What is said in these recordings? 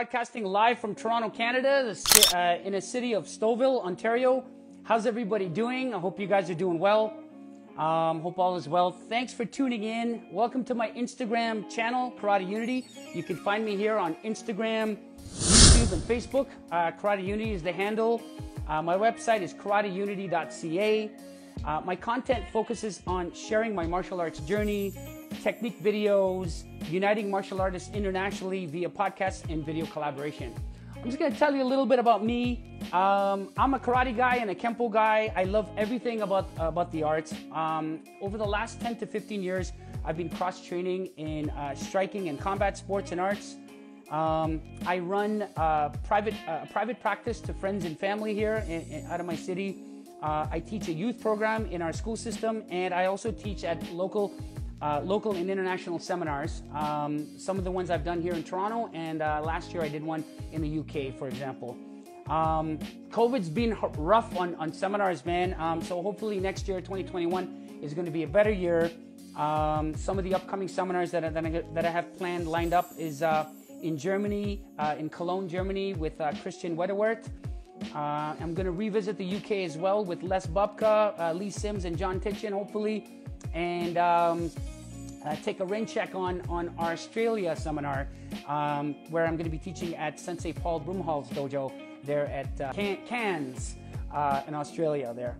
broadcasting live from Toronto, Canada, uh, in a city of Stouffville, Ontario. How's everybody doing? I hope you guys are doing well. Um, hope all is well. Thanks for tuning in. Welcome to my Instagram channel, Karate Unity. You can find me here on Instagram, YouTube, and Facebook. Uh, Karate Unity is the handle. Uh, my website is karateunity.ca. Uh, my content focuses on sharing my martial arts journey, technique videos, uniting martial artists internationally via podcasts and video collaboration. I'm just gonna tell you a little bit about me. Um, I'm a karate guy and a kempo guy. I love everything about about the arts. Um, over the last 10 to 15 years, I've been cross training in uh, striking and combat sports and arts. Um, I run a private uh, private practice to friends and family here in, in, out of my city. Uh, I teach a youth program in our school system, and I also teach at local uh, local and international seminars. Um, some of the ones I've done here in Toronto, and uh, last year I did one in the UK, for example. Um, COVID's been rough on, on seminars, man. Um, so hopefully next year, 2021, is going to be a better year. Um, some of the upcoming seminars that I, that I, that I have planned lined up is uh, in Germany, uh, in Cologne, Germany, with uh, Christian Wedderworth. Uh, I'm going to revisit the UK as well with Les Bubka, Lee Sims, and John Titchen, hopefully and um, uh, take a rain check on, on our Australia seminar, um, where I'm going to be teaching at Sensei Paul Broomhall's dojo there at uh, Can- Cairns uh, in Australia there.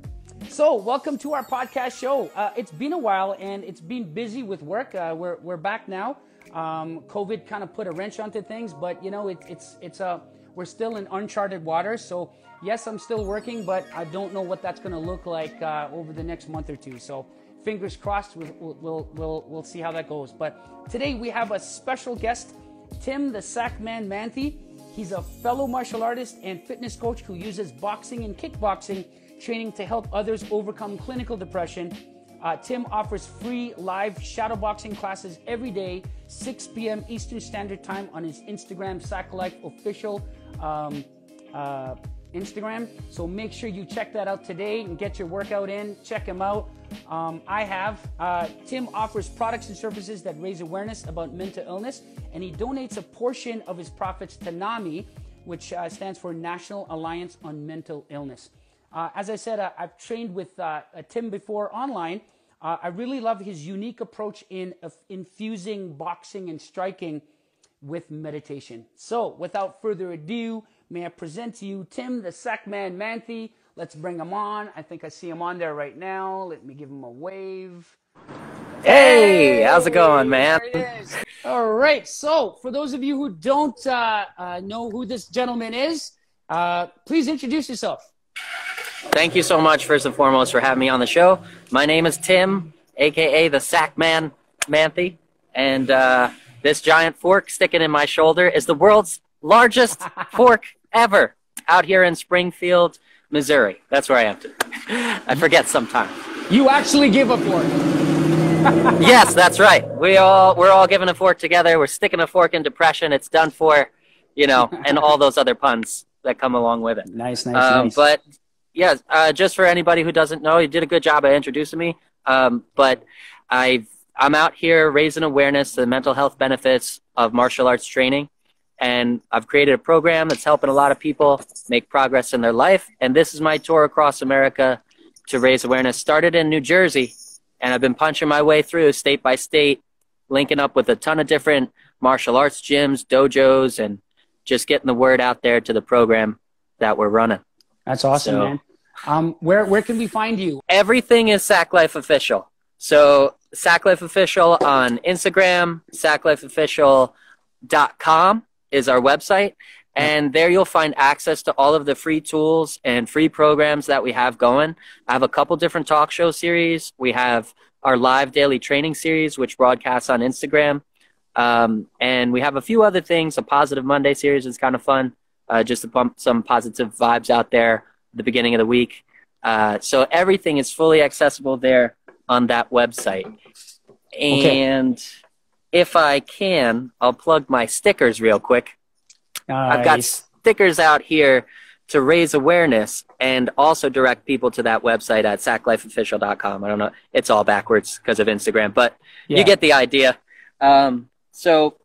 So, welcome to our podcast show. Uh, it's been a while and it's been busy with work. Uh, we're, we're back now. Um, COVID kind of put a wrench onto things, but you know, it, it's, it's a, we're still in uncharted waters. So, yes, I'm still working, but I don't know what that's going to look like uh, over the next month or two. So, fingers crossed, we'll, we'll, we'll, we'll see how that goes. But today we have a special guest, Tim the Sackman Manthi. He's a fellow martial artist and fitness coach who uses boxing and kickboxing training to help others overcome clinical depression. Uh, Tim offers free live shadowboxing classes every day, 6 p.m. Eastern Standard Time on his Instagram, Sack Life Official um, uh, Instagram. So make sure you check that out today and get your workout in. Check him out. Um, I have. Uh, Tim offers products and services that raise awareness about mental illness, and he donates a portion of his profits to NAMI, which uh, stands for National Alliance on Mental Illness. Uh, as I said, uh, I've trained with uh, uh, Tim before online. I really love his unique approach in infusing boxing and striking with meditation. So, without further ado, may I present to you Tim the Sackman Manthi. Let's bring him on. I think I see him on there right now. Let me give him a wave. Hey, how's it going, man? All right. So, for those of you who don't uh, uh, know who this gentleman is, uh, please introduce yourself. Thank you so much, first and foremost, for having me on the show. My name is Tim, aka the Sack Man Manthi, and uh, this giant fork sticking in my shoulder is the world's largest fork ever out here in Springfield, Missouri. That's where I am today. I forget sometimes. You actually give a fork. yes, that's right. We all we're all giving a fork together. We're sticking a fork in depression. It's done for, you know, and all those other puns that come along with it. Nice, nice, um, nice. But yeah, uh, just for anybody who doesn't know, you did a good job of introducing me. Um, but i I'm out here raising awareness to the mental health benefits of martial arts training and I've created a program that's helping a lot of people make progress in their life. And this is my tour across America to raise awareness. Started in New Jersey, and I've been punching my way through state by state, linking up with a ton of different martial arts gyms, dojos, and just getting the word out there to the program that we're running. That's awesome, so, man. Um, where where can we find you? Everything is Sack Life Official. So Sack Life Official on Instagram, sacklifeofficial.com is our website. And there you'll find access to all of the free tools and free programs that we have going. I have a couple different talk show series. We have our live daily training series, which broadcasts on Instagram. Um, and we have a few other things. A Positive Monday series is kind of fun, uh, just to pump some positive vibes out there at the beginning of the week. Uh, so everything is fully accessible there on that website. And okay if I can, I'll plug my stickers real quick. Nice. I've got stickers out here to raise awareness and also direct people to that website at sacklifeofficial.com. I don't know. It's all backwards because of Instagram, but yeah. you get the idea. Um, so,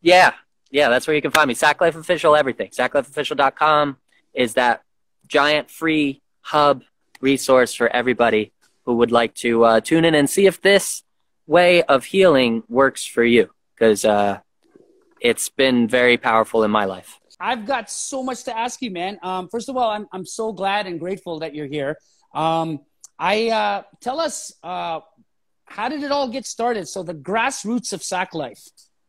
yeah, yeah, that's where you can find me. Sack Life Official, everything. SackLifeOfficial.com is that giant free hub resource for everybody who would like to uh, tune in and see if this way of healing works for you. Because uh, it's been very powerful in my life. I've got so much to ask you, man. Um, first of all, I'm, I'm so glad and grateful that you're here. Um, I uh, tell us uh, how did it all get started? So the grassroots of Sack Life.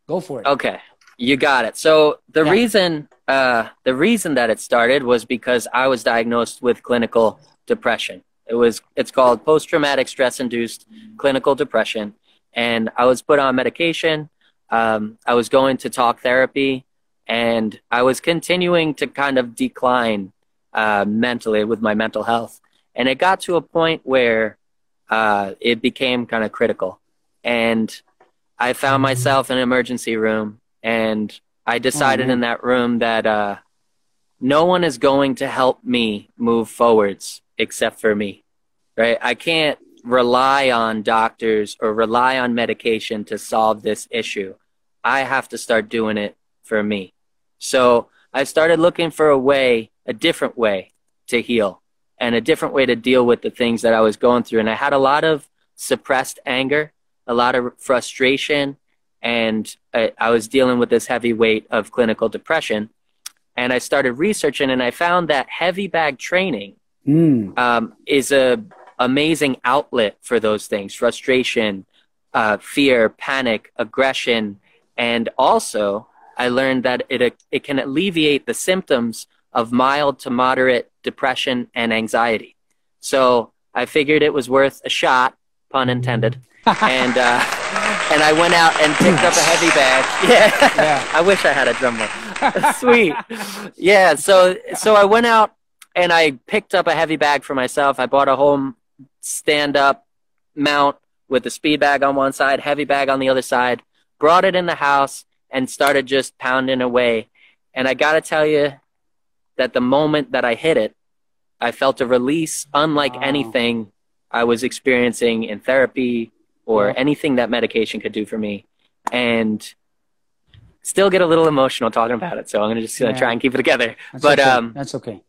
Go for it. Okay, you got it. So the yeah. reason uh, the reason that it started was because I was diagnosed with clinical depression. It was it's called post traumatic stress induced clinical depression, and I was put on medication. Um, I was going to talk therapy, and I was continuing to kind of decline uh, mentally with my mental health. And it got to a point where uh, it became kind of critical, and I found myself in an emergency room and I decided oh, in that room that uh, no one is going to help me move forwards except for me, right? I can't rely on doctors or rely on medication to solve this issue. I have to start doing it for me. So I started looking for a way, a different way to heal and a different way to deal with the things that I was going through. And I had a lot of suppressed anger, a lot of frustration, and I, I, was dealing with this heavy weight of clinical depression. And I started researching, and I found that heavy bag training mm. um, is a amazing outlet for those things: frustration, uh, fear, panic, aggression, and also I learned that it it can alleviate the symptoms of mild to moderate depression and anxiety. So I figured it was worth a shot, pun intended, and. Uh, and I went out and picked up a heavy bag. Yeah, yeah. I wish I had a drum roll. Sweet. Yeah. So so I went out and I picked up a heavy bag for myself. I bought a home stand up mount with the speed bag on one side, heavy bag on the other side. Brought it in the house and started just pounding away. And I got to tell you that the moment that I hit it, I felt a release unlike wow. anything I was experiencing in therapy or yeah. anything that medication could do for me. And still get a little emotional talking about it. So I'm going to just uh, yeah. try and keep it together. That's but okay. um, that's okay.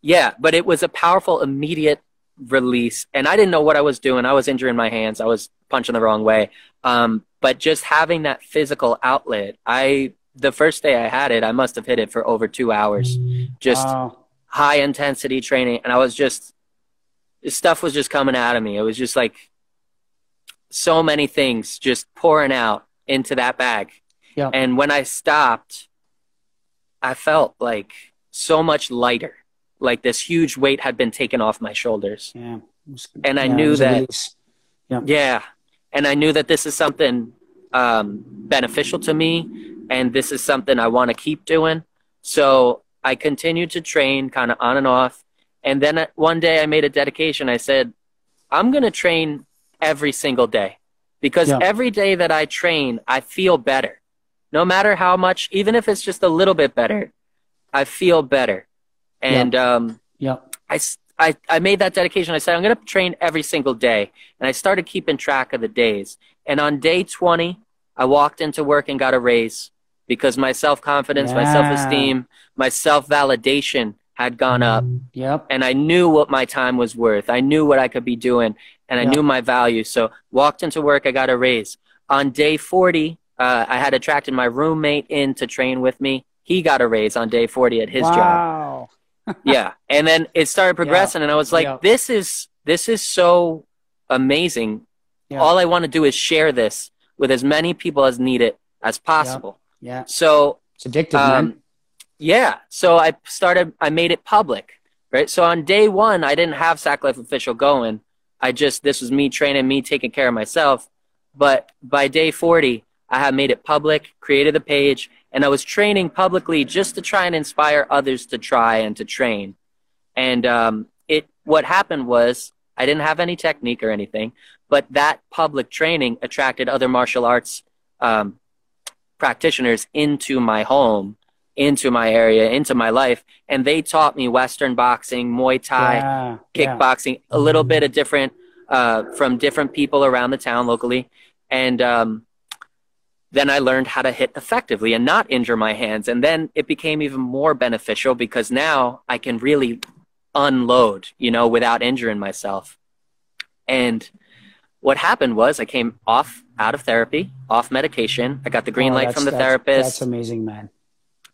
Yeah, but it was a powerful, immediate release, and I didn't know what I was doing. I was injuring my hands. I was punching the wrong way. Um, but just having that physical outlet, I the first day I had it, I must have hit it for over two hours, just wow. high intensity training, and I was just stuff was just coming out of me. It was just like so many things just pouring out into that bag. Yeah. And when I stopped, I felt like so much lighter. Like this huge weight had been taken off my shoulders. Yeah. And I yeah, knew that. Yeah. yeah. And I knew that this is something um, beneficial to me, and this is something I want to keep doing. So I continued to train kind of on and off. And then uh, one day I made a dedication. I said, I'm going to train every single day because yeah. every day that I train, I feel better. No matter how much, even if it's just a little bit better, I feel better. And yeah. Um, yeah. I, I, I made that dedication. I said, I'm going to train every single day. And I started keeping track of the days. And on day 20, I walked into work and got a raise because my self confidence, yeah. my self esteem, my self validation had gone up. Yep. And I knew what my time was worth. I knew what I could be doing and I knew my value. So walked into work, I got a raise. On day 40, uh, I had attracted my roommate in to train with me. He got a raise on day 40 at his wow. job. Yeah. And then it started progressing yeah. and I was like, yeah. this is, this is so amazing. Yeah. All I want to do is share this with as many people as need it as possible. Yeah. So it's addictive, um, man. Yeah. So I started, I made it public, right? So on day one, I didn't have Sack Life Official going. I just, this was me training, me taking care of myself. But by day 40, I had made it public, created a page, and I was training publicly just to try and inspire others to try and to train. And um, it, what happened was I didn't have any technique or anything, but that public training attracted other martial arts um, practitioners into my home into my area, into my life. And they taught me Western boxing, Muay Thai, yeah, kickboxing, yeah. a little bit of different, uh, from different people around the town locally. And um, then I learned how to hit effectively and not injure my hands. And then it became even more beneficial because now I can really unload, you know, without injuring myself. And what happened was I came off out of therapy, off medication. I got the green Oh, light from the that's- therapist That's amazing, man.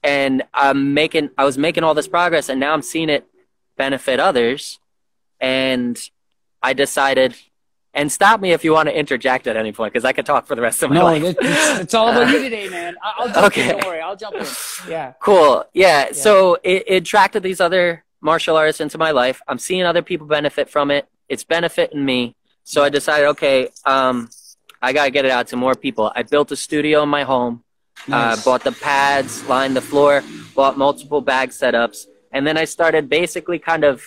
and I'm making I was making all this progress and now I'm seeing it benefit others and I decided and stop me if you want to interject at any point because I could talk for the rest of my No, life. it- it's, it's all about you today, man. I'll jump Okay. in. Don't worry. I'll jump in. Yeah. Cool. Yeah. So it, it attracted these other martial artists into my life. I'm seeing other people benefit from it. It's benefiting me. So I decided, okay, um, I gotta get it out to more people. I built a studio in my home. Nice. uh, bought the pads, lined the floor, bought multiple bag setups, and then I started basically kind of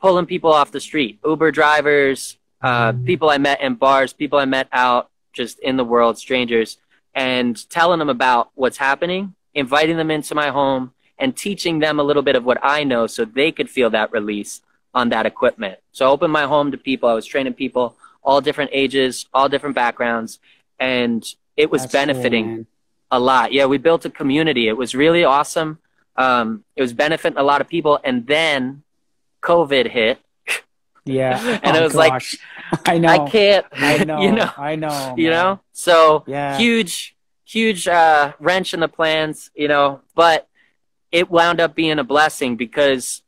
pulling people off the street, Uber drivers, uh, people I met in bars, people I met out just in the world, strangers, and telling them about what's happening, inviting them into my home, and teaching them a little bit of what I know so they could feel that release on that equipment. So I opened my home to people. I was training people, all different ages, all different backgrounds, and it was That's benefiting man. a lot. Yeah, we built a community. It was really awesome. Um, it was benefiting a lot of people. And then COVID hit. Yeah. And Oh, it was like. I know. I can't, I know. you know, I know. you man. know. So Yeah. huge, huge uh, wrench in the plans, you know. But it wound up being a blessing because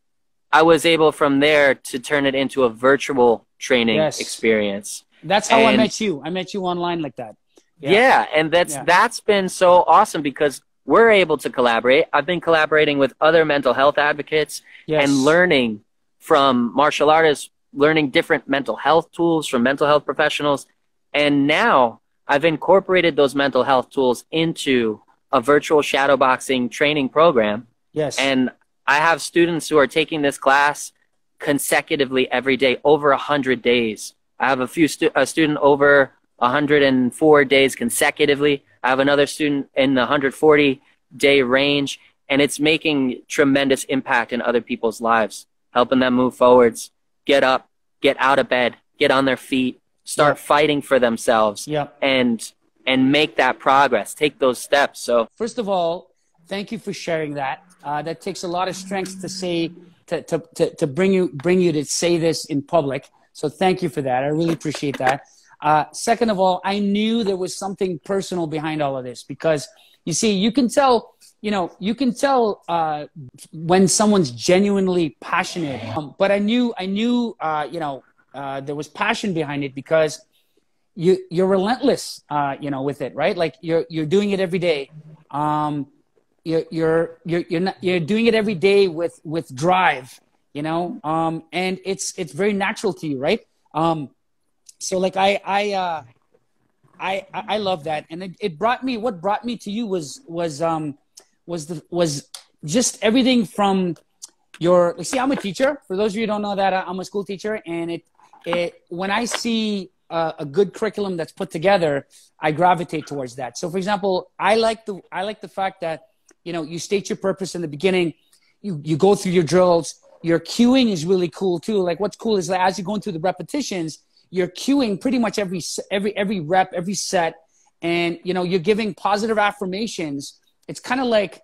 I was able from there to turn it into a virtual training Yes. experience. That's how I met you. I met you online like that. Yeah. Yeah. and that's Yeah. that's been so awesome because we're able to collaborate. I've been collaborating with other mental health advocates Yes. and learning from martial artists, learning different mental health tools from mental health professionals. And now I've incorporated those mental health tools into a virtual shadowboxing training program. Yes. And I have students who are taking this class consecutively every day, over 100 days. I have a few stu- a student over 104 days consecutively. I have another student in the 140 day range, and it's making tremendous impact in other people's lives, helping them move forwards, get up, get out of bed, get on their feet, start fighting for themselves, and and make that progress, take those steps. So First of all, thank you for sharing that. Uh, that takes a lot of strength to say to, to, to, to bring you bring you to say this in public. So thank you for that. I really appreciate that. Uh, second of all, I knew there was something personal behind all of this because you see, you can tell, you know, you can tell uh, when someone's genuinely passionate. Um, but I knew, I knew, uh, you know, uh, there was passion behind it because you you're relentless, uh, you know, with it, right? Like you're you're doing it every day. Um, you're you're you're you're, not, you're doing it every day with with drive, you know, um, and it's it's very natural to you, right? Um, so like I I uh, I I love that, and it, it brought me what brought me to you was was um was the was just everything from your see i'm a teacher. For those of you who don't know that i'm a school teacher. And it it when i see a, a good curriculum that's put together i gravitate towards that. So for example i like the i like the fact that you know you state your purpose in the beginning. You you go through your drills. Your cueing is really cool too. Like what's cool is that as you're going through the repetitions you're cueing pretty much every every every rep every set and you know you're giving positive affirmations. It's kind of like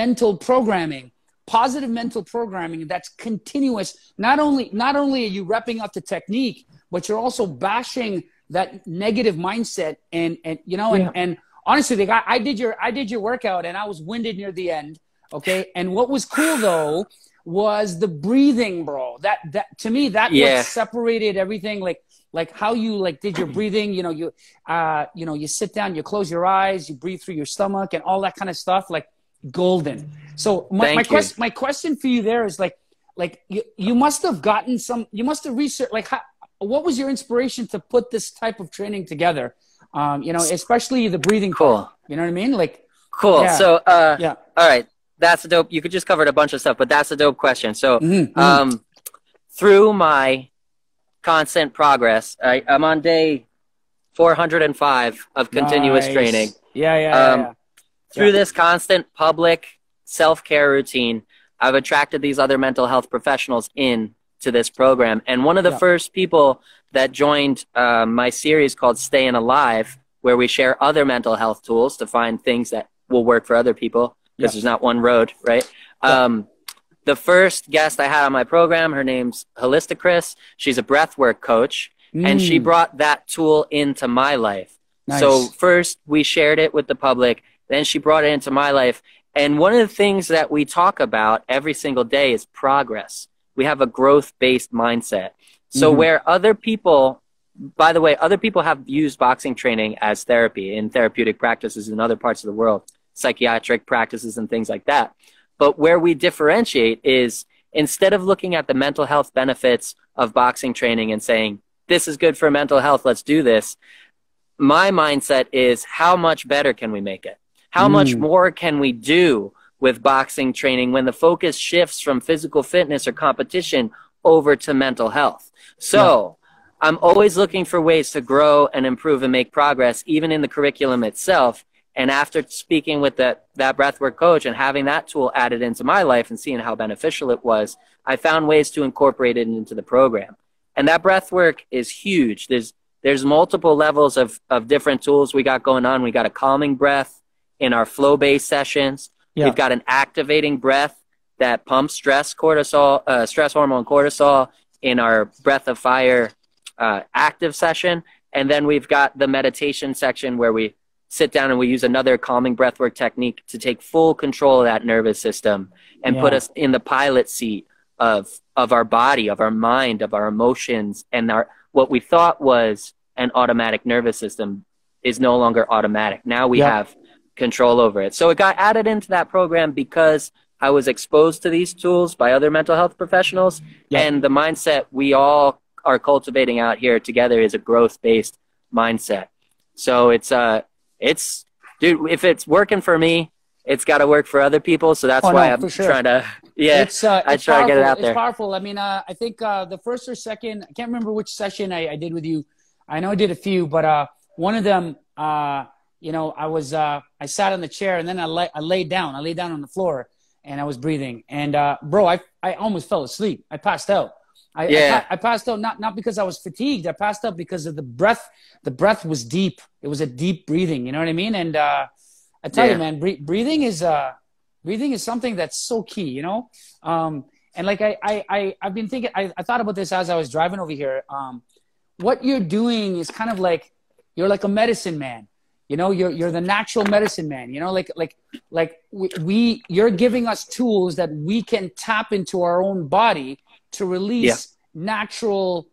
mental programming positive mental programming that's continuous. Not only not only are you repping up the technique but you're also bashing that negative mindset and and you know and, Yeah. and honestly like I, I did your i did your workout and i was winded near the end okay? And what was cool though was the breathing bro. That that to me that Yeah. what separated everything. Like like how you like did your breathing you know you uh you know you sit down you close your eyes you breathe through your stomach and all that kind of stuff like golden so my, my question my question for you there is like like you, you must have gotten some you must have researched like how, what was your inspiration to put this type of training together um you know especially the breathing part, cool, you know what i mean like cool. Yeah. So uh, yeah all right, that's a dope. You could just covered a bunch of stuff, but that's a dope question. So Mhm, mhm. um, through my constant progress, I, I'm on day 405 of continuous Nice. training. yeah yeah, yeah, Um, yeah. Through Yeah. this constant public self care routine, I've attracted these other mental health professionals in to this program. And one of the Yeah. first people that joined uh, my series called Staying Alive where we share other mental health tools to find things that will work for other people because there's not one road, right? Um, the first guest I had on my program, her name's Holistic Chris. She's a breathwork coach, mm. and she mm. brought that tool into my life. Nice. So first we shared it with the public, then she brought it into my life. And one of the things that we talk about every single day is progress. We have a growth based mindset. So mm-hmm. where other people, by the way, other people have used boxing training as therapy in therapeutic practices in other parts of the world, psychiatric practices and things like that. But where we differentiate is instead of looking at the mental health benefits of boxing training and saying, this is good for mental health, let's do this, my mindset is how much better can we make it? How mm. much more can we do with boxing training when the focus shifts from physical fitness or competition over to mental health? So yeah. I'm always looking for ways to grow and improve and make progress, even in the curriculum itself. And after speaking with that, that breathwork coach and having that tool added into my life and seeing how beneficial it was, I found ways to incorporate it into the program. And that breathwork is huge. There's, there's multiple levels of, of different tools we got going on. We got a calming breath in our flow based sessions. Yeah. We've got an activating breath that pumps stress cortisol, uh, stress hormone cortisol in our breath of fire uh, active session. And then we've got the meditation section where we sit down and we use another calming breathwork technique to take full control of that nervous system and yeah. put us in the pilot seat of of our body, of our mind, of our emotions, and our what we thought was an automatic nervous system is no longer automatic. Now we have control over it. So it got added into that program because I was exposed to these tools by other mental health professionals. And the mindset we all are cultivating out here together is a growth based mindset. So it's, uh, it's, dude, if it's working for me, it's got to work for other people. So that's oh, why no, I'm sure. trying to, yeah, it's, uh, I try powerful. to get it out there. It's powerful. I mean, uh, I think uh, the first or second, I can't remember which session I, I did with you. I know I did a few, but uh, one of them, uh, you know, I was, uh, I sat on the chair and then I, lay, I laid down. I laid down on the floor and I was breathing. And, uh, bro, I, I almost fell asleep. I passed out. I, yeah. I, I, passed out not, not because I was fatigued. I passed out because of the breath. The breath was deep. It was a deep breathing. You know what I mean? And, uh, I tell yeah. you, man, breathing is, uh, breathing is something that's so key, you know? Um, and like I, I, I, I've been thinking, I, I thought about this as I was driving over here. Um, what you're doing is kind of like, you're like a medicine man you know you're you're the natural medicine man you know like like like we, we you're giving us tools that we can tap into our own body to release yeah. natural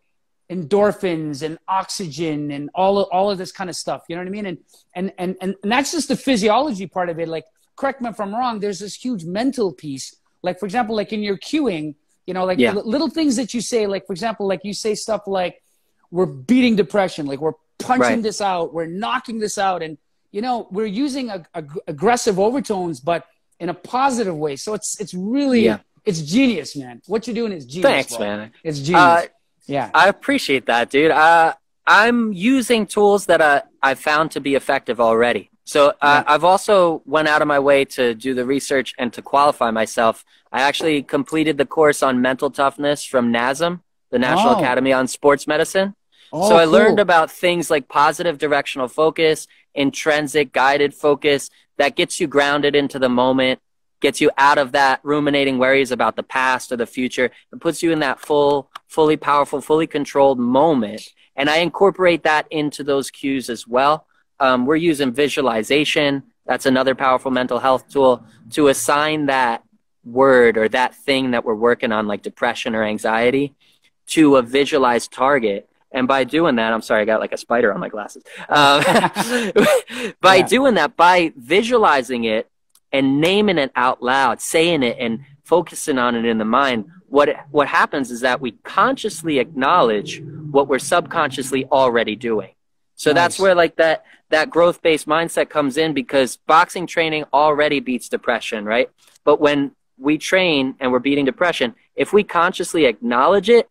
endorphins and oxygen and all of, all of this kind of stuff you know what i mean and, and and and and that's just the physiology part of it like correct me if i'm wrong there's this huge mental piece like for example like in your cueing you know like yeah. little things that you say like for example like you say stuff like we're beating depression like we're punching right. this out. We're knocking this out. And, you know, we're using a, a, aggressive overtones, but in a positive way. So it's, it's really, yeah. It's genius, man. What you're doing is genius. Thanks, bro. man. It's genius. Uh, yeah. I appreciate that, dude. Uh, I'm using tools that I, I found to be effective already. So uh. I've also went out of my way to do the research and to qualify myself. I actually completed the course on mental toughness from NASM, the National oh. Academy on Sports Medicine. Oh, so I cool. learned about things like positive directional focus, intrinsic guided focus that gets you grounded into the moment, gets you out of that ruminating worries about the past or the future, and puts you in that full, fully powerful, fully controlled moment. And I incorporate that into those cues as well. Um, we're using visualization. That's another powerful mental health tool to assign that word or that thing that we're working on, like depression or anxiety, to a visualized target and by doing that, I'm sorry, I got like a spider on my glasses. Um, by yeah. doing that, by visualizing it and naming it out loud, saying it and focusing on it in the mind, what, what happens is that we consciously acknowledge what we're subconsciously already doing. So nice. that's where like that, that growth based mindset comes in because boxing training already beats depression, right? But when we train and we're beating depression, if we consciously acknowledge it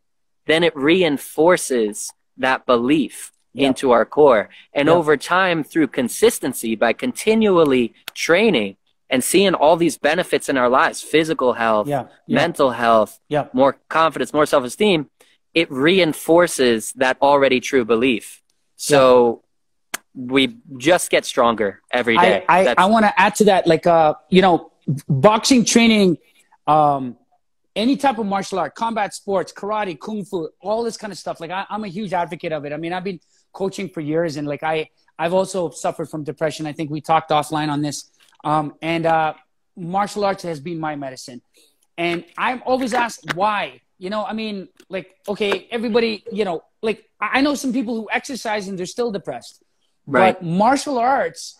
then it reinforces that belief yep. into our core. And yep. over time, through consistency, by continually training and seeing all these benefits in our lives physical health, yeah. mental health, yeah. more confidence, more self esteem it reinforces that already true belief. So we just get stronger every day. I, I, I want to add to that, like, uh, you know, boxing training, um, any type of martial art, combat sports, karate, kung fu, all this kind of stuff. Like, I, I'm a huge advocate of it. I mean, I've been coaching for years, and like, I, I've also suffered from depression. I think we talked offline on this. Um, and uh, martial arts has been my medicine. And I'm always asked why. You know, I mean, like, okay, everybody, you know, like I know some people who exercise and they're still depressed. Right. But martial arts,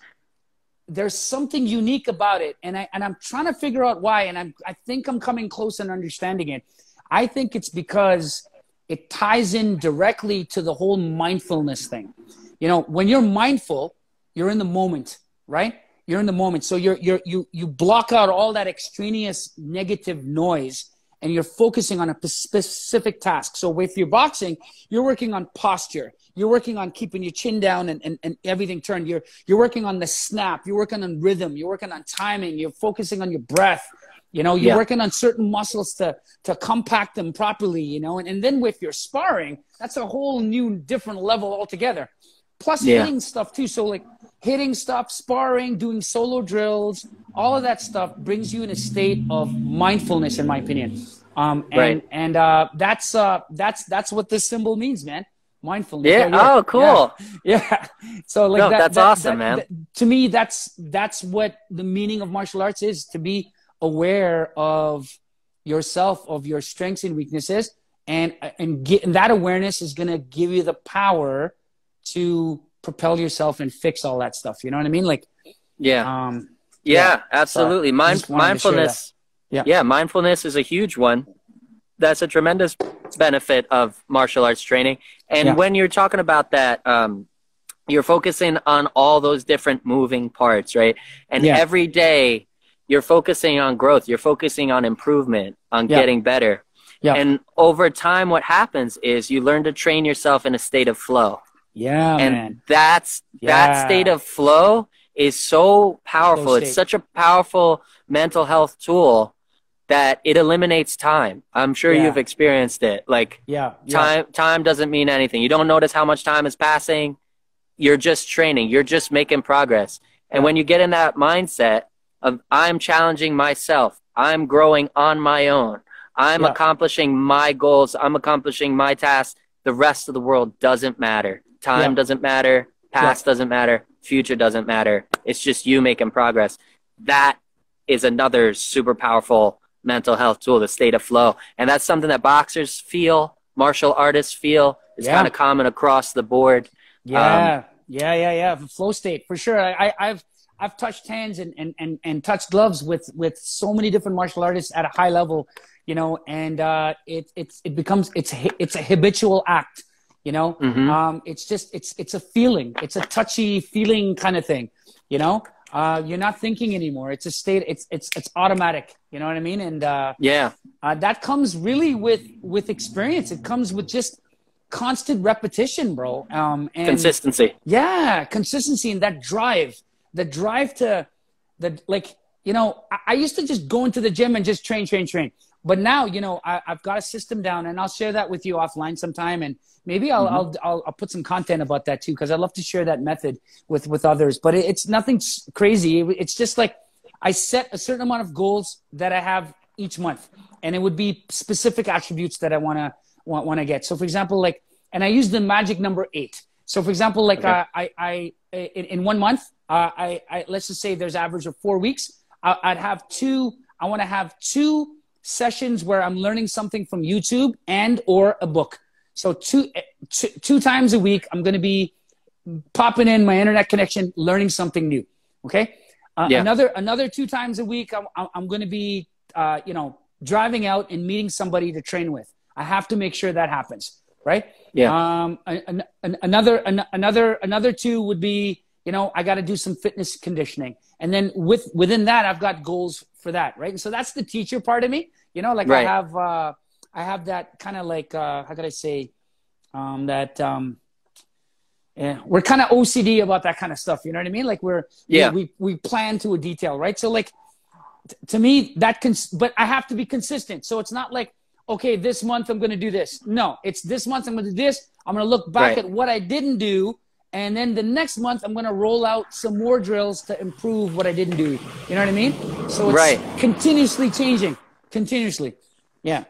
there's something unique about it. And I and I'm trying to figure out why. And I'm I think I'm coming close and understanding it. I think it's because it ties in directly to the whole mindfulness thing. You know, when you're mindful, you're in the moment, right? You're in the moment. So you're you're you you block out all that extraneous negative noise and you're focusing on a specific task. So with your boxing, you're working on posture. You're working on keeping your chin down and, and, and everything turned. You're, you're working on the snap. You're working on rhythm. You're working on timing. You're focusing on your breath. You know, you're yeah. working on certain muscles to, to compact them properly, you know, and, and then with your sparring, that's a whole new different level altogether. Plus yeah. hitting stuff too. So like hitting stuff, sparring, doing solo drills, all of that stuff brings you in a state of mindfulness, in my opinion. Um, and right. and uh, that's uh, that's that's what this symbol means, man. Mindfulness. Yeah. Oh, cool. Yeah. yeah. So like no, that, that's that, awesome, that, man. to me, that's that's what the meaning of martial arts is: to be aware of yourself, of your strengths and weaknesses, and and, get, and that awareness is going to give you the power to propel yourself and fix all that stuff. You know what I mean? Like, yeah, um, yeah, yeah. absolutely. Mind, mindfulness. Yeah. yeah, mindfulness is a huge one. That's a tremendous benefit of martial arts training. And yeah. when you're talking about that, um, you're focusing on all those different moving parts, right? And yeah. every day you're focusing on growth, you're focusing on improvement, on getting better. Yeah. And over time, what happens is you learn to train yourself in a state of flow. Yeah, and man. that's yeah. that state of flow is so powerful. It's such a powerful mental health tool that it eliminates time. I'm sure yeah. you've experienced it. Like yeah, time yeah. time doesn't mean anything. You don't notice how much time is passing. You're just training. You're just making progress. And when you get in that mindset of I'm challenging myself, I'm growing on my own. I'm accomplishing my goals. I'm accomplishing my tasks. The rest of the world doesn't matter. Time yeah. doesn't matter. Past yeah. doesn't matter. Future doesn't matter. It's just you making progress. That is another super powerful mental health tool, the state of flow. And that's something that boxers feel, martial artists feel. It's yeah. kind of common across the board. Yeah. Um, yeah, yeah, yeah. Flow state for sure. I, I've I've touched hands and, and, and, and touched gloves with, with so many different martial artists at a high level, you know, and uh, it, it's, it becomes, it's, it's a habitual act you know? Mm-hmm. um, it's just it's it's a feeling. It's a touchy feeling kind of thing you know? Uh, you're not thinking anymore. It's a state it's it's it's automatic you know what i mean? And uh, yeah. uh, that comes really with with experience. It comes with just constant repetition bro. Um, and consistency. Yeah consistency and that drive the drive to the like you know I, I used to just go into the gym and just train train train but now you know I, have got a system down and i'll share that with you offline sometime and maybe i'll mm-hmm. I'll, I'll, I'll put some content about that too because i love to share that method with with others but it, it's nothing crazy it's just like i set a certain amount of goals that i have each month and it would be specific attributes that i want to want, want to get so for example like and i use the magic number eight so for example like okay. uh, i i in, in one month uh, I, I let's just say there's average of four weeks I, i'd have two i want to have two sessions where I'm learning something from YouTube and or a book. So two, two, two times a week, I'm going to be popping in my internet connection, learning something new. Okay. Uh, yeah. Another, another two times a week, I'm, I'm going to be, uh, you know, driving out and meeting somebody to train with. I have to make sure that happens. Right. Yeah. Um, an, an, another, an, another, another two would be, you know, I got to do some fitness conditioning. And then with, within that, I've got goals for that. Right. And so that's the teacher part of me. You know, like right. I have uh, I have that kind of like uh, how could I say um, that um, yeah, we're kind of OCD about that kind of stuff. You know what I mean? Like we're yeah we we, we plan to a detail, right? So like t- to me that cons- but I have to be consistent. So it's not like okay, this month I'm going to do this. No, it's this month I'm going to do this. I'm going to look back right. at what I didn't do and then the next month I'm gonna roll out some more drills to improve what I didn't do. You know what I mean? So it's Right. continuously changing, continuously. Yeah.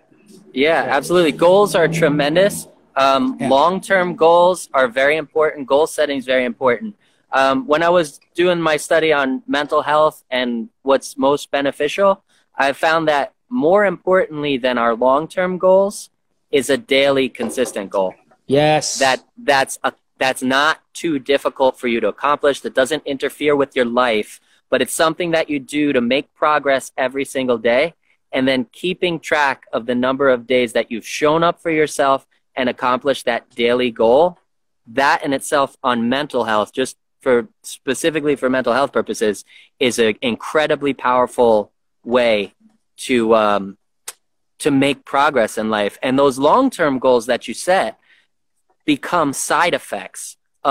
Yeah, absolutely. Goals are tremendous. Um, Yeah. Long term goals are very important. Goal setting is very important. Um, when I was doing my study on mental health and what's most beneficial, I found that more importantly than our long term goals is a daily consistent goal. Yes. That that's a that's not too difficult for you to accomplish. That doesn't interfere with your life, but it's something that you do to make progress every single day and then keeping track of the number of days that you've shown up for yourself and accomplished that daily goal that in itself on mental health just for specifically for mental health purposes is an incredibly powerful way to um, to make progress in life and those long-term goals that you set become side effects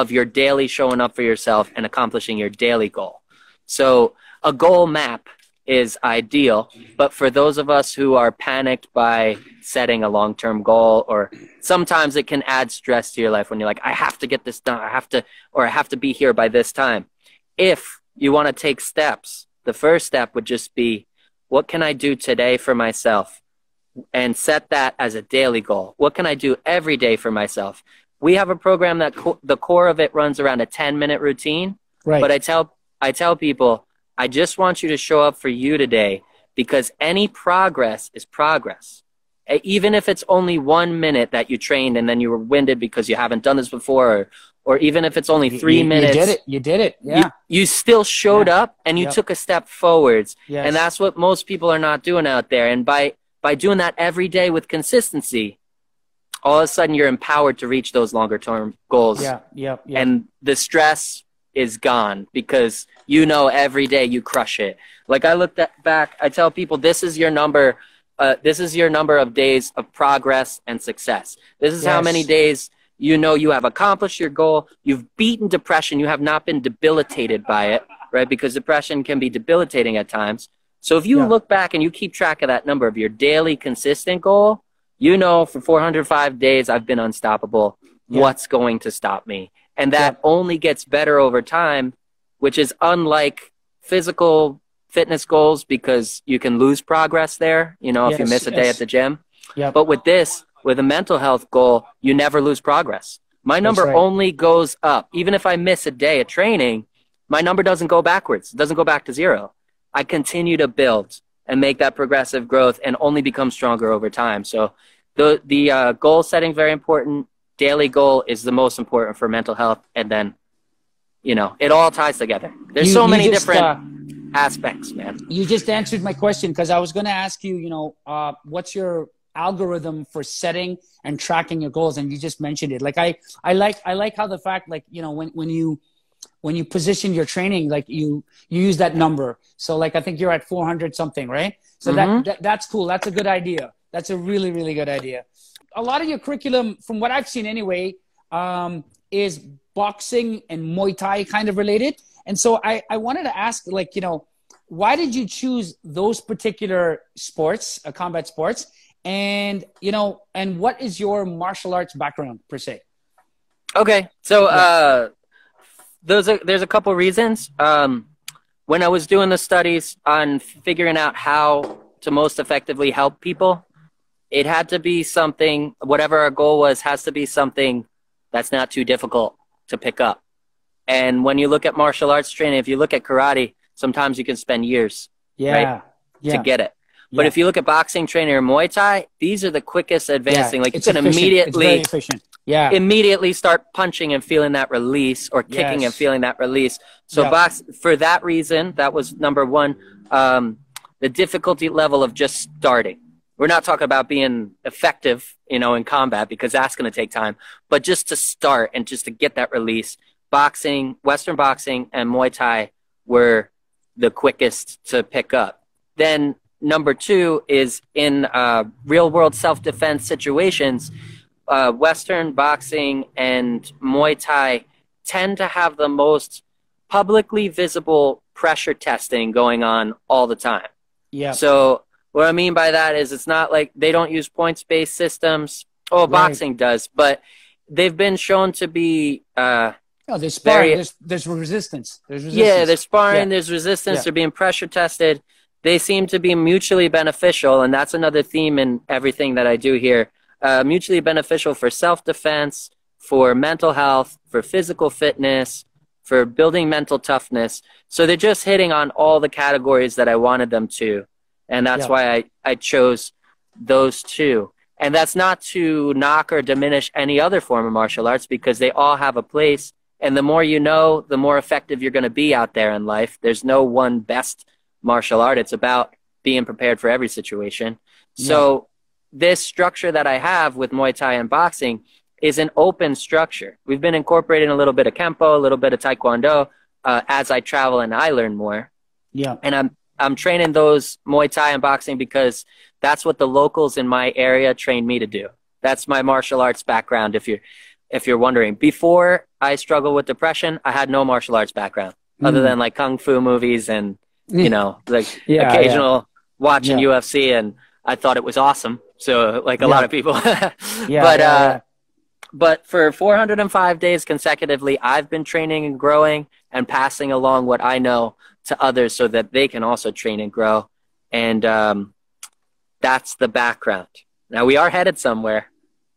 of your daily showing up for yourself and accomplishing your daily goal so a goal map is ideal. But for those of us who are panicked by setting a long term goal, or sometimes it can add stress to your life when you're like, I have to get this done, I have to, or I have to be here by this time. If you want to take steps, the first step would just be, what can I do today for myself? And set that as a daily goal. What can I do every day for myself? We have a program that co- the core of it runs around a 10 minute routine. right. But I tell I tell people, I just want you to show up for you today because any progress is progress. Even if it's only one minute that you trained and then you were winded because you haven't done this before, or, or even if it's only three you, minutes, You did it. You did it. you- Yeah. you, still showed Yeah. up and you Yep. took a step forwards. Yes. And that's what most people are not doing out there. And by, by doing that every day with consistency, all of a sudden you're empowered to reach those longer term goals yeah. Yeah. Yeah. and the stress is gone because you know every day you crush it. Like I looked at back, I tell people this is your number. Uh, this is your number of days of progress and success. This is how many days you know you have accomplished your goal. You've beaten depression. You have not been debilitated by it, right? Because depression can be debilitating at times. So if you Yeah. look back and you keep track of that number of your daily consistent goal, you know for 405 days I've been unstoppable. Yeah. What's going to stop me? And that Yeah. only gets better over time, which is unlike physical fitness goals because you can lose progress there, you know, if you miss a day at the gym. yeah. But with this, with a mental health goal, you never lose progress. My number right. only goes up. Even if I miss a day of training, my number doesn't go backwards. It doesn't go back to zero. I continue to build and make that progressive growth and only become stronger over time. So the the uh, goal setting very important. Daily goal is the most important for mental health, and then you know it all ties together. There's You- so many just, different uh, aspects, man. you just answered my question because I was going to ask you, you know, uh, what's your algorithm for setting and tracking your goals? And you just mentioned it. Like I, I like, I like how the fact, like you know, when when you when you position your training, like you you use that number. So like I think you're at 400 something, right? So Mhm. that, that that's cool. That's a good idea. That's a really really good idea. A lot of your curriculum, from what I've seen anyway, um, is boxing and Muay Thai kind of related. And so I, I wanted to ask, like, you know, why did you choose those particular sports, uh, combat sports? And, you know, and what is your martial arts background per se? Okay, so uh, those are, there's a couple reasons. Um, when I was doing the studies on figuring out how to most effectively help people, it had to be something. Whatever our goal was, has to be something that's not too difficult to pick up. And when you look at martial arts training, if you look at karate, sometimes you can spend years Yeah. Yeah. to get it. But Yeah. if you look at boxing training or Muay Thai, these are the quickest advancing. Yeah. Like you It's can efficient. Immediately. Yeah. immediately start punching and feeling that release or kicking and feeling that release. So Yeah. box for that reason, that was number one. Um, the difficulty level of just starting. We're not talking about being effective, you know, in combat because that's going to take time, but just to start and just to get that release. Boxing, Western boxing, and Muay Thai were the quickest to pick up. Then number two is in uh, real world self defense situations uh, Western boxing and Muay Thai tend to have the most publicly visible pressure testing going on all the time. yeah. So, what I mean by that is it's not like they don't use points based systems. Oh, Right. boxing does, but they've been shown to be uh, No, there's sparring. Very- There's, there's resistance. There's resistance. Yeah, there's sparring, Yeah. there's resistance, Yeah. they're being pressure tested. They seem to be mutually beneficial, and that's another theme in everything that I do here. Uh, mutually beneficial for self defense, for mental health, for physical fitness, for building mental toughness. So they're just hitting on all the categories that I wanted them to. And that's Yeah. why I, I chose those two. And that's not to knock or diminish any other form of martial arts because they all have a place. And the more you know, the more effective you're going to be out there in life. There's no one best martial art. It's about being prepared for every situation. So this structure that I have with Muay Thai and boxing is an open structure. We've been incorporating a little bit of Kempo, a little bit of Taekwondo uh, as I travel and I learn more Yeah. and I'm I'm training those Muay Thai and boxing because that's what the locals in my area trained me to do. That's my martial arts background. If you're if you're wondering, before I struggled with depression, I had no martial arts background other Mm. than like kung fu movies and you know like Yeah, occasional watching Yeah. UFC, and I thought it was awesome. So like a Yeah. lot of people, Yeah. but yeah, uh, but for 405 days consecutively, I've been training and growing and passing along what I know to others so that they can also train and grow. And um, that's the background. Now we are headed somewhere,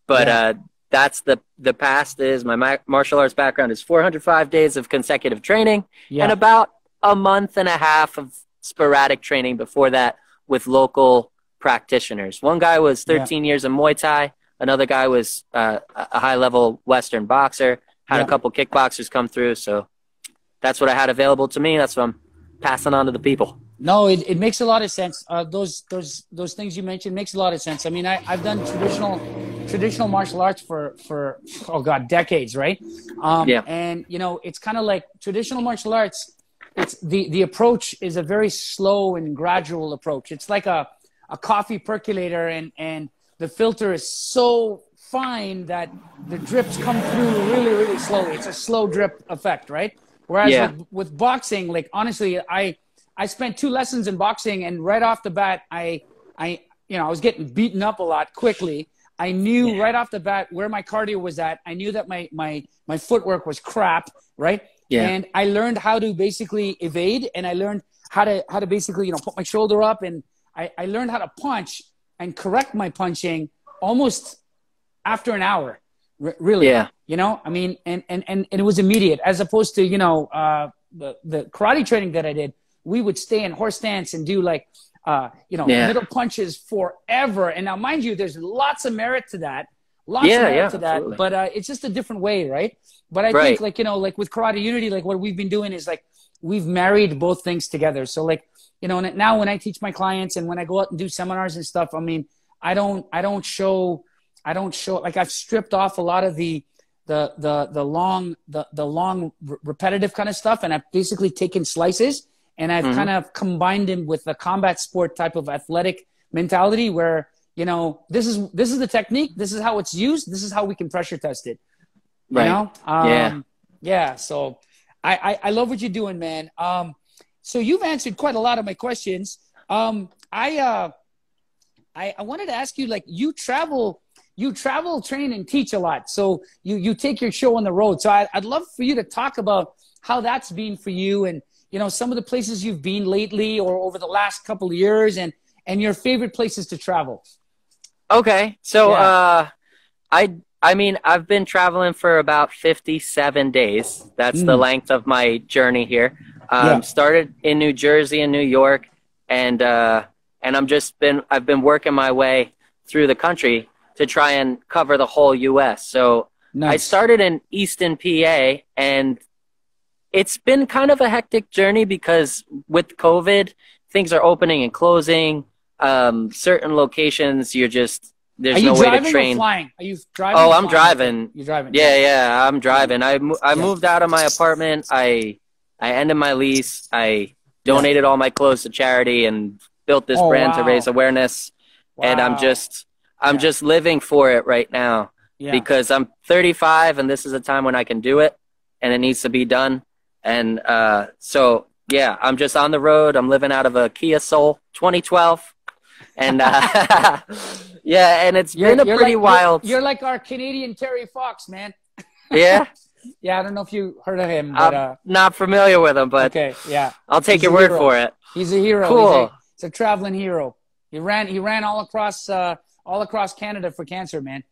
but uh, that's the the past is my martial arts background is 405 days of consecutive training and about a month and a half of sporadic training before that with local practitioners. One guy was 13 years of Muay Thai. Another guy was uh, a high level Western boxer. Had Yeah. a couple kickboxers come through. So that's what I had available to me. That's what I'm passing on to the people. No, it, it makes a lot of sense. Uh, those those those things you mentioned makes a lot of sense. I mean, I, I've done traditional traditional martial arts for for oh god decades, right? Um, Yeah. And you know, it's kind of like traditional martial arts. It's the the approach is a very slow and gradual approach. It's like a a coffee percolator, and and the filter is so fine that the drips come through really really slowly. It's a slow drip effect, right? Whereas Yeah. with, with boxing, like honestly, I I spent two lessons in boxing, and right off the bat, I, I, you know, I was getting beaten up a lot quickly. I knew right off the bat where my cardio was at. I knew that my my my footwork was crap, right? Yeah. And I learned how to basically evade, and I learned how to how to basically you know put my shoulder up, and I, I learned how to punch and correct my punching almost after an hour. R- really, Yeah. you know, I mean, and, and, and, and it was immediate as opposed to, you know, uh, the, the karate training that I did, we would stay in horse stance and do like, uh, you know, Yeah. middle punches forever. And now, mind you, there's lots of merit to that. Lots Yeah, of merit yeah, to that, absolutely. but uh, it's just a different way, right? But I Right. think, like you know, like with Karate Unity, like what we've been doing is like we've married both things together. So like you know, and now when I teach my clients and when I go out and do seminars and stuff, I mean, I don't, I don't show, I don't show like I've stripped off a lot of the, the, the, the long, the, the long re- repetitive kind of stuff, and I've basically taken slices and I've Mhm. kind of combined them with the combat sport type of athletic mentality where you know this is this is the technique, this is how it's used, this is how we can pressure test it. You know? Um, Yeah. Yeah. So I, I, I love what you're doing, man. Um, so you've answered quite a lot of my questions. Um, I, uh, I, I wanted to ask you, like, you travel, you travel, train, and teach a lot. So you, you take your show on the road. So I, I'd love for you to talk about how that's been for you and, you know, some of the places you've been lately or over the last couple of years and, and your favorite places to travel. Okay. So, Yeah. uh, I, I mean, I've been traveling for about 57 days. That's the Mm. length of my journey here. Um, Yeah. started in New Jersey and New York and, uh, and I'm just been, I've been working my way through the country to try and cover the whole U.S. So I started in Easton, PA, and it's been kind of a hectic journey because with COVID, things are opening and closing. Um, certain locations, you're just there's Are no way to train. flying? Are you driving? Oh, I'm flying? driving. You're driving. Yeah, yeah, I'm driving. I mo- I Yeah. moved out of my apartment. I I ended my lease. I donated all my clothes to charity and built this Oh, brand to raise awareness. Wow. And I'm just I'm Yeah. just living for it right now Yeah. because I'm 35 and this is a time when I can do it and it needs to be done. And uh, so, yeah, I'm just on the road. I'm living out of a Kia Soul 2012. And uh, yeah, and it's You're- been a pretty like- wild. You're, you're like our Canadian Terry Fox, man. yeah. yeah, I don't know if you heard of him, but I'm uh, not familiar with him, but okay, yeah, I'll take He's your word hero. for it. he's a hero. Cool. He's a, he's a traveling hero. He ran he ran all across uh, all across Canada for cancer, man.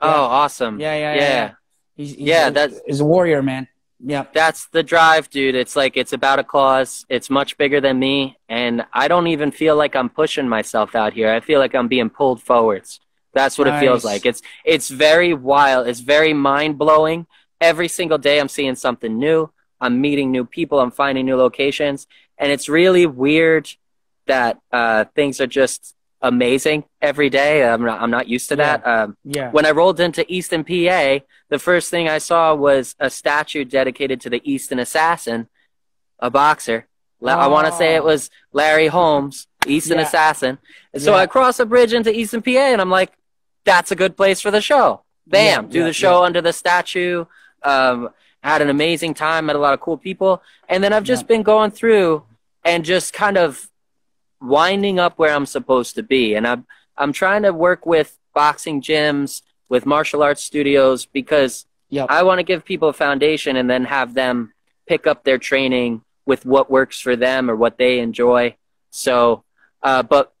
Oh, awesome. Yeah, yeah, yeah. Yeah. yeah. He's, he's Yeah, a, that's- a warrior, man. Yeah. That's the drive, dude. It's like it's about a cause. It's much bigger than me, and I don't even feel like I'm pushing myself out here. I feel like I'm being pulled forwards. That's what it feels like. It's it's very wild. It's very mind blowing. Every single day, I'm seeing something new. I'm meeting new people. I'm finding new locations, and it's really weird that uh, things are just amazing every day. I'm not I'm not used to Yeah. that. Um, Yeah. when I rolled into Easton, PA, the first thing I saw was a statue dedicated to the Easton assassin, a boxer. La- I want to say it Oh. was Larry Holmes, Easton Yeah. assassin. And so Yeah. I cross a bridge into Easton, PA, and I'm like, that's a good place for the show. Bam, Yeah, do yeah, the show under the statue. Um, had an amazing time, met a lot of cool people. And then I've just Yeah. been going through and just kind of winding up where I'm supposed to be. And I'm, I'm trying to work with boxing gyms, with martial arts studios, because Yep. I want to give people a foundation and then have them pick up their training with what works for them or what they enjoy. So, uh, but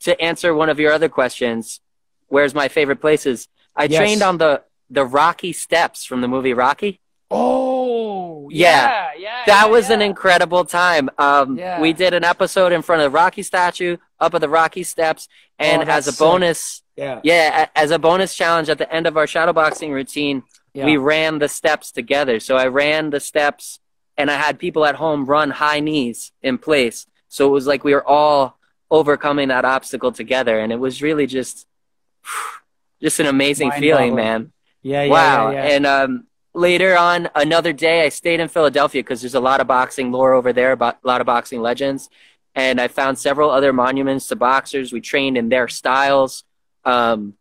to answer one of your other questions, where's my favorite places? I Yes. trained on the, the Rocky steps from the movie Rocky. Oh, Yeah. yeah, yeah. That yeah, was an incredible time. Um, Yeah. We did an episode in front of the Rocky statue, up at the Rocky steps, and Oh, as a sick. bonus, yeah, yeah, as a bonus challenge at the end of our shadowboxing routine, yeah. we ran the steps together. So I ran the steps, and I had people at home run high knees in place. So it was like we were all overcoming that obstacle together, and it was really just, just an amazing feeling, man. Yeah, yeah, wow. yeah, yeah. And um, later on, another day, I stayed in Philadelphia because there's a lot of boxing lore over there, about a lot of boxing legends. And I found several other monuments to boxers. We trained in their styles. Um,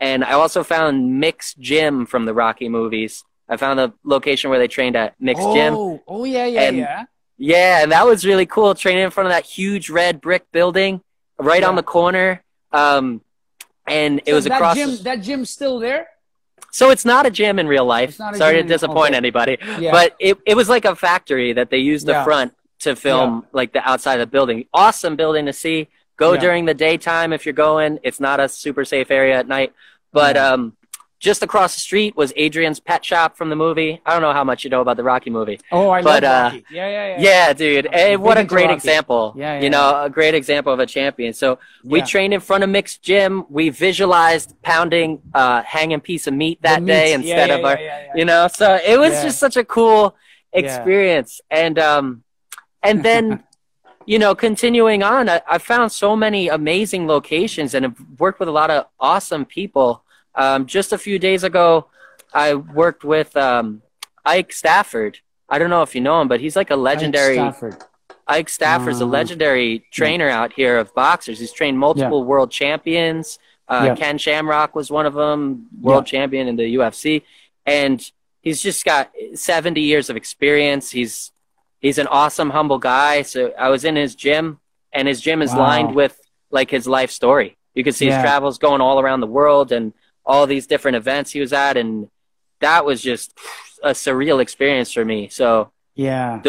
and I also found Mick's Gym from the Rocky movies. I found the location where they trained at Mick's oh, Gym. oh, yeah, yeah, And yeah. Yeah, and that was really cool. Training in front of that huge red brick building right on the corner. Um, and it So was that across. Gym, the- that gym's still there. So it's not a gym in real life. It's not a Sorry to disappoint okay. anybody. Yeah, But it, it was like a factory that they used the Yeah. front to film like the outside of the building. Awesome building to see. Go Yeah. during the daytime if you're going. It's not a super safe area at night. But Yeah. um, just across the street was Adrian's pet shop from the movie. I don't know how much you know about the Rocky movie. oh, I but, love uh, Rocky. Yeah, yeah, yeah. Yeah, dude. Hey, what a great example. Yeah, yeah, you know, a great example of a champion. So we Yeah. trained in front of Mick's Gym. We visualized pounding a hanging piece of meat The that day instead of our, yeah, yeah. you know. So it was just such a cool Yeah. experience. And um, and then, you know, continuing on, I, I found so many amazing locations and have worked with a lot of awesome people. Um, just a few days ago, I worked with um, Ike Stafford. I don't know if you know him, but he's like a legendary. Ike Stafford. Ike Stafford's a Uh, legendary trainer out here of boxers. He's trained multiple world champions. Uh, Yeah. Ken Shamrock was one of them, world champion in the UFC, and he's just got 70 years of experience. He's he's an awesome, humble guy. So I was in his gym, and his gym is Wow. lined with like his life story. You can see Yeah. his travels going all around the world and all these different events he was at, and that was just a surreal experience for me. So Yeah.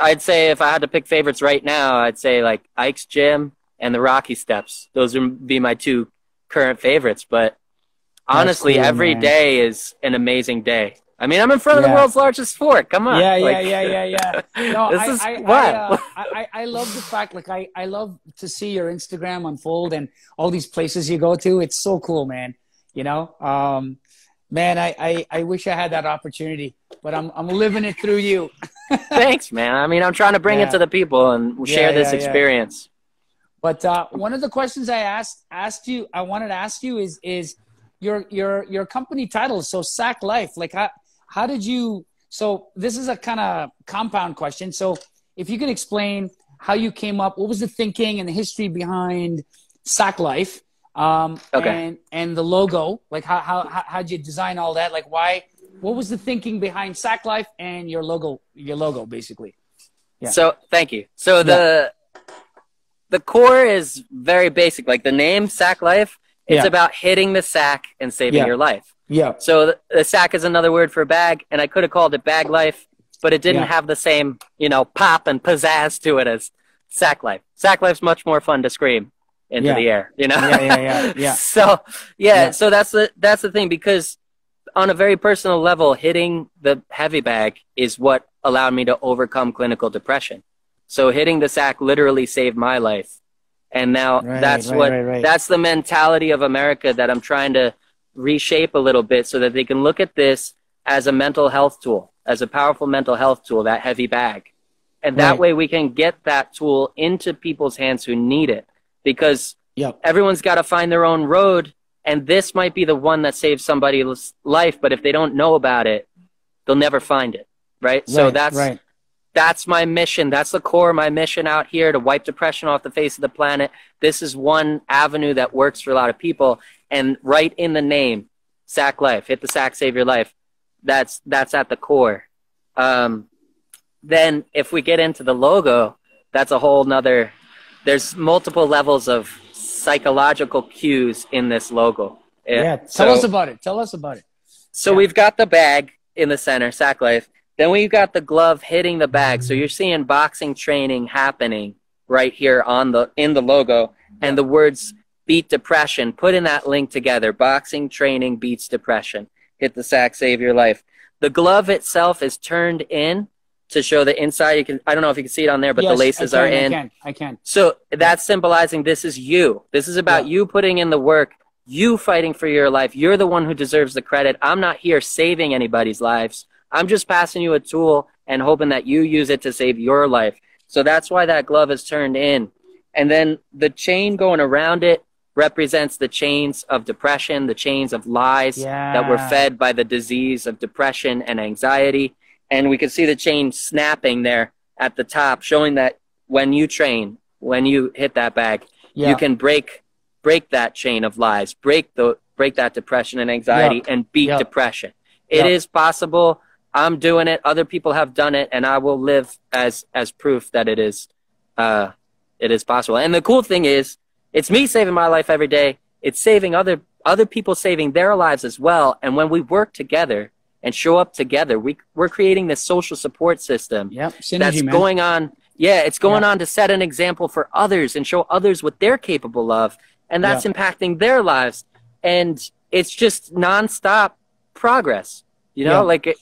I'd say if I had to pick favorites right now, I'd say like Ike's Gym and the Rocky Steps. Those would be my two current favorites. But honestly, cool, every man. day is an amazing day. I mean, I'm in front of Yeah. the world's largest sport. Come on. Yeah, yeah, Like, yeah, yeah, yeah. No, this I, is I, what? I, uh, I, I I love the fact, like, I, I love to see your Instagram unfold and all these places you go to. It's so cool, man. You know, um, man, I, I, I wish I had that opportunity, but I'm, I'm living it through you. Thanks, man. I mean, I'm trying to bring Yeah. it to the people and share Yeah, this yeah, experience. But uh, one of the questions I asked asked you, I wanted to ask you is is your your your company title. So Sack Life, like how how did you? So this is a kind of compound question. So if you could explain how you came up, what was the thinking and the history behind Sack Life, um, Okay. and and the logo, like how how how how'd you design all that? Like why? What was the thinking behind Sack Life and your logo? Your logo, basically. Yeah. So thank you. So the the core is very basic. Like the name Sack Life, it's Yeah. about hitting the sack and saving Yeah. your life. Yeah. So the, the sack is another word for bag, and I could have called it bag life, but it didn't Yeah. have the same, you know, pop and pizzazz to it as sack life. Sack life's much more fun to scream into Yeah. the air, you know. Yeah, yeah, yeah, yeah. so yeah, Yeah. so that's the that's the thing because on a very personal level, hitting the heavy bag is what allowed me to overcome clinical depression. So hitting the sack literally saved my life. And now Right, that's right, what right, that's the mentality of America that I'm trying to reshape a little bit so that they can look at this as a mental health tool, as a powerful mental health tool, that heavy bag. And that way we can get that tool into people's hands who need it because Yep. everyone's got to find their own road and this might be the one that saves somebody's life but if they don't know about it they'll never find it right, so that's right. that's my mission. That's the core of my mission out here to wipe depression off the face of the planet. This is one avenue that works for a lot of people and right in the name sack life hit the sack save your life. That's that's at the core. Um, then if we get into the logo that's a whole nother there's multiple levels of psychological cues in this logo Yeah. Tell so- us about it. Tell us about it. so Yeah. we've got the bag in the center, sack life. Then we've got the glove hitting the bag. So you're seeing boxing training happening right here on the in the logo, and the words beat depression. Put in that link together. Boxing training beats depression. Hit the sack, save your life. The glove itself is turned in to show the inside. You can I don't know if you can see it on there, but the laces I are can, in. I can. I can. So that's symbolizing this is you. This is about Yeah. you putting in the work, you fighting for your life. You're the one who deserves the credit. I'm not here saving anybody's lives. I'm just passing you a tool and hoping that you use it to save your life. So that's why that glove is turned in. And then the chain going around it represents the chains of depression, the chains of lies that were fed by the disease of depression and anxiety. And we can see the chain snapping there at the top, showing that when you train, when you hit that bag, Yeah. you can break break that chain of lies, break the break that depression and anxiety, Yeah. and beat Yeah. depression. It is possible. I'm doing it. Other people have done it, and I will live as as proof that it is uh, it is possible. And the cool thing is, it's me saving my life every day. It's saving other other people saving their lives as well. And when we work together and show up together, we we're creating this social support system Yep. Synergy, that's man. going on. Yeah, it's going Yeah. on to set an example for others and show others what they're capable of, and that's Yeah. impacting their lives. And it's just nonstop progress. You know, Yeah. like it,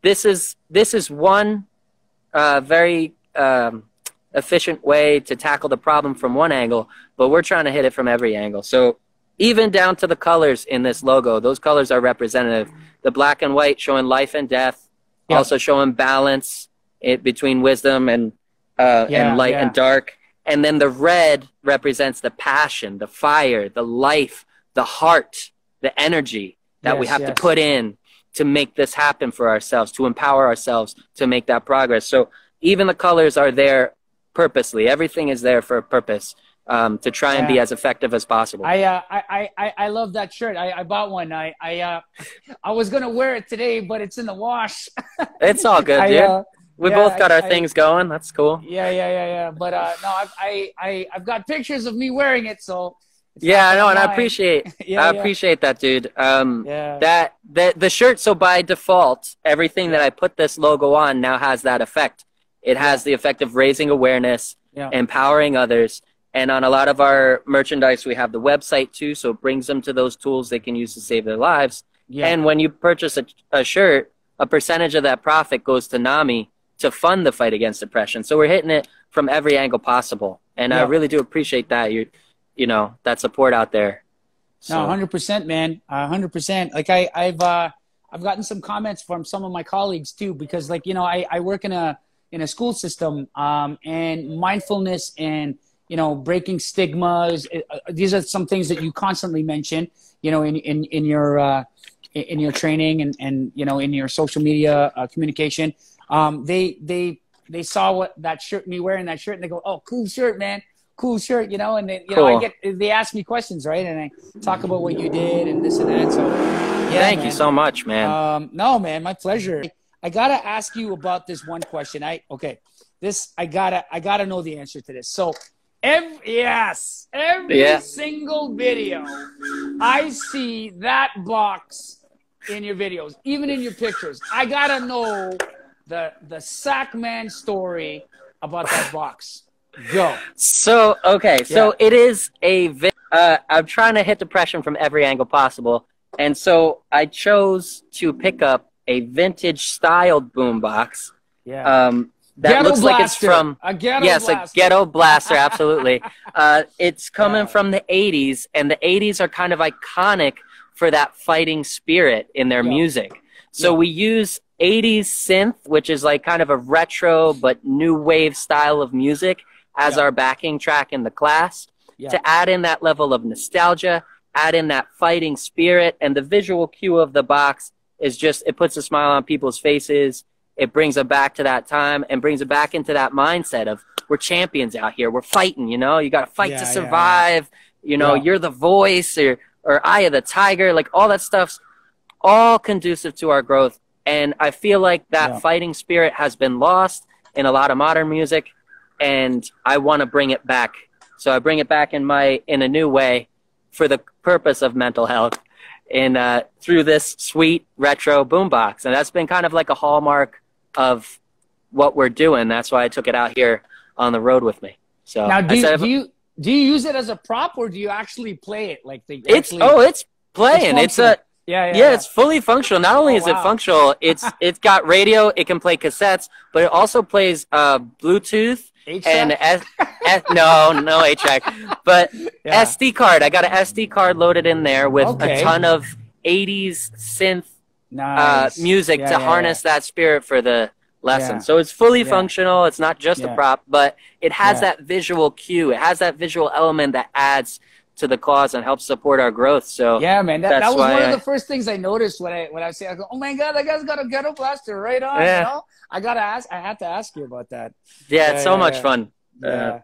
this is this is one uh, very um, efficient way to tackle the problem from one angle, but we're trying to hit it from every angle. So even down to the colors in this logo, those colors are representative. The black and white showing life and death, Yeah. also showing balance it, between wisdom and uh, Yeah, and light yeah. and dark. And then the red represents the passion, the fire, the life, the heart, the energy that we have yes. to put in to make this happen for ourselves, to empower ourselves to make that progress. So even the colors are there purposely. Everything is there for a purpose um, to try and be as effective as possible. I, uh, I, I, I- I love that shirt. I, I bought one. I, I, uh, I was gonna wear it today, but it's in the wash. it's all good, I, dude. uh, we yeah, both got I- our I- things going. That's cool. yeah, yeah, yeah, yeah. But uh, no, I, I, I, I've got pictures of me wearing it, so. it's Yeah, I know, and I appreciate Yeah, I yeah. appreciate that, dude. Um, Yeah. that the the shirt. So by default, everything that I put this logo on now has that effect. It has the effect of raising awareness, Yeah. empowering others, and on a lot of our merchandise, we have the website too. So it brings them to those tools they can use to save their lives. yeah. And when you purchase a, a shirt, a percentage of that profit goes to NAMI to fund the fight against depression. So we're hitting it from every angle possible, and I really do appreciate that. You, you know, that support out there. So, No, hundred percent, man. hundred percent. Like I, I've, uh, I've gotten some comments from some of my colleagues too, because like you know, I, I work in a in a school system, um, and mindfulness and you know breaking stigmas. uh, these are some things that you constantly mention, you know, in in in your uh, in your training and and you know in your social media uh, communication. Um, they they they saw what that shirt me wearing that shirt and they go, oh, cool shirt, man. Cool shirt, you know, and then you know I get they ask me questions, right? And I talk about what you did and this and that. So, yeah, thank you so much, man. Um, no, man, my pleasure. I gotta ask you about this one question. I okay, this I gotta I gotta know the answer to this. So, every yes, every Yeah. single video, I see that box in your videos, even in your pictures. I gotta know the the Sackman story about that box. Go. So okay, so it is a. Vi- uh, I'm trying to hit depression from every angle possible, and so I chose to pick up a vintage styled boombox. Yeah. Um, that Ghetto looks like it's from a ghetto yes, blaster. a ghetto blaster, absolutely. uh, it's coming Yeah. from the '80s, and the '80s are kind of iconic for that fighting spirit in their Yeah. music. So Yeah. we use '80s synth, which is like kind of a retro but new wave style of music, as our backing track in the class to add in that level of nostalgia, add in that fighting spirit, and the visual cue of the box is just it puts a smile on people's faces. It brings them back to that time and brings them back into that mindset of we're champions out here. We're fighting, you know. You got to fight Yeah, to yeah, yeah. survive. You know, you're the voice or or Eye of the Tiger. Like all that stuff's all conducive to our growth. And I feel like that fighting spirit has been lost in a lot of modern music, and I want to bring it back. So I bring it back in my in a new way for the purpose of mental health in uh, through this sweet retro boombox, and that's been kind of like a hallmark of what we're doing. That's why I took it out here on the road with me. So now, do you, do you do you use it as a prop or do you actually play it like the? it's actually, oh, it's playing. It's, a functional. yeah, yeah, yeah, it's fully functional. Not only Oh, is it functional, it's it's got radio. It can play cassettes, but it also plays uh, Bluetooth HVAC? and S, S, no, no HVAC, but Yeah. SD card. I got an SD card loaded in there with Okay. a ton of '80s synth uh, music Yeah, to yeah, harness that spirit for the lesson. So it's fully functional. It's not just a prop, but it has that visual cue. It has that visual element that adds to the cause and helps support our growth. So Yeah, man. That, that was one I- of the first things I noticed when I when I say, I go, "Oh my god, that guy's got a ghetto blaster right on." Yeah. You know? I gotta ask. I had to ask you about that. yeah, Yeah, it's so yeah, much yeah. fun. Yeah,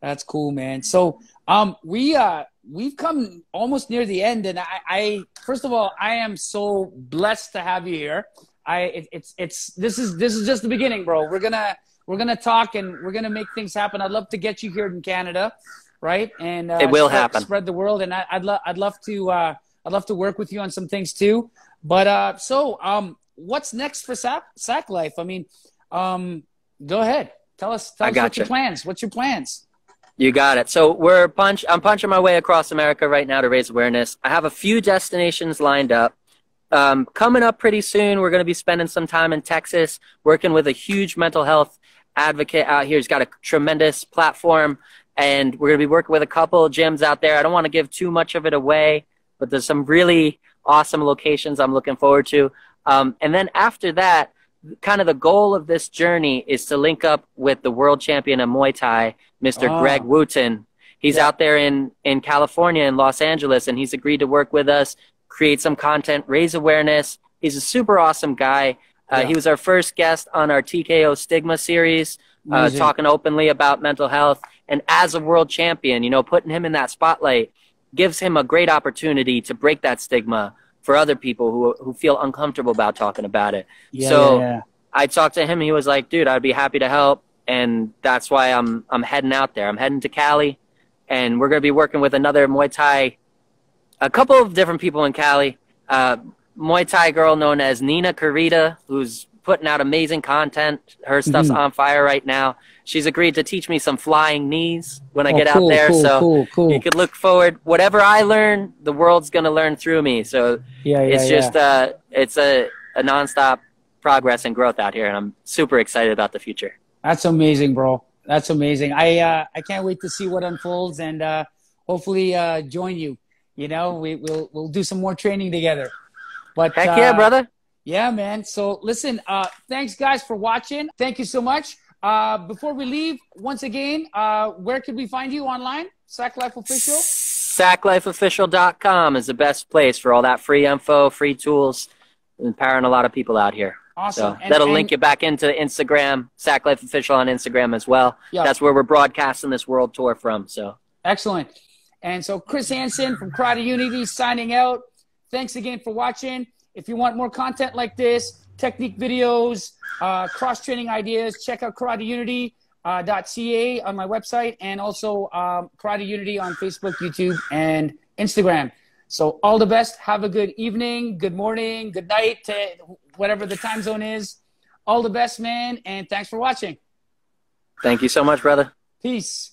that's cool, man. So, um, we uh we've come almost near the end, and I, I first of all, I am so blessed to have you here. I it, it's it's this is this is just the beginning, bro. We're gonna we're gonna talk and we're gonna make things happen. I'd love to get you here in Canada, right? And uh, It will spread, happen. Spread the world, and I, I'd love I'd love to uh, I'd love to work with you on some things too. But uh, so um, what's next for Sack Sack Life? I mean, um, go ahead. Tell us. Tell I us what gotcha. your plans. What's your plans? You got it. So we're punch. I'm punching my way across America right now to raise awareness. I have a few destinations lined up. Um, coming up pretty soon, we're going to be spending some time in Texas, working with a huge mental health advocate out here. He's got a tremendous platform, and we're going to be working with a couple of gyms out there. I don't want to give too much of it away, but there's some really awesome locations I'm looking forward to. Um, and then after that, kind of the goal of this journey is to link up with the world champion of Muay Thai, Mr. Ah. Greg Wooten. He's Yeah. out there in, in California in Los Angeles, and he's agreed to work with us, create some content, raise awareness. He's a super awesome guy. Uh, Yeah. He was our first guest on our TKO Stigma series, uh, talking openly about mental health. And as a world champion, you know, putting him in that spotlight gives him a great opportunity to break that stigma for other people who, who feel uncomfortable about talking about it. Yeah, so yeah, yeah. I talked to him. He was like, "Dude, I'd be happy to help," and that's why I'm I'm heading out there. I'm heading to Cali, and we're gonna be working with another Muay Thai, a couple of different people in Cali. Uh, Muay Thai girl known as Nina Carita, who's putting out amazing content. Her stuff's Mhm. on fire right now. She's agreed to teach me some flying knees when I Oh, get cool, out there. cool, so cool, you could look forward. Whatever I learn, the world's gonna learn through me. So yeah, yeah, it's yeah. just uh, it's a, a nonstop progress and growth out here, and I'm super excited about the future. That's amazing, bro. That's amazing. I uh, I can't wait to see what unfolds and uh, hopefully uh, join you. You know, we, we'll we'll do some more training together. But Heck uh, yeah, brother! Yeah, man. So listen, uh, thanks guys for watching. Thank you so much. Uh, before we leave, once again, uh, where could we find you online? Sack Life Official. SackLifeOfficial.com is the best place for all that free info, free tools, empowering a lot of people out here. Awesome. So And- that'll and- link you back into Instagram, Sack Life Official on Instagram as well. Yeah. That's where we're broadcasting this world tour from. So Excellent. And so Chris Hansen from Karate Unity signing out. Thanks again for watching. If you want more content like this, technique videos, uh, cross training ideas, check out Karate Unity. Uh, .ca on my website and also um, Karate Unity on Facebook, YouTube, and Instagram. So all the best. Have a good evening, good morning, good night, to whatever the time zone is. All the best, man, and thanks for watching. Thank you so much, brother. Peace.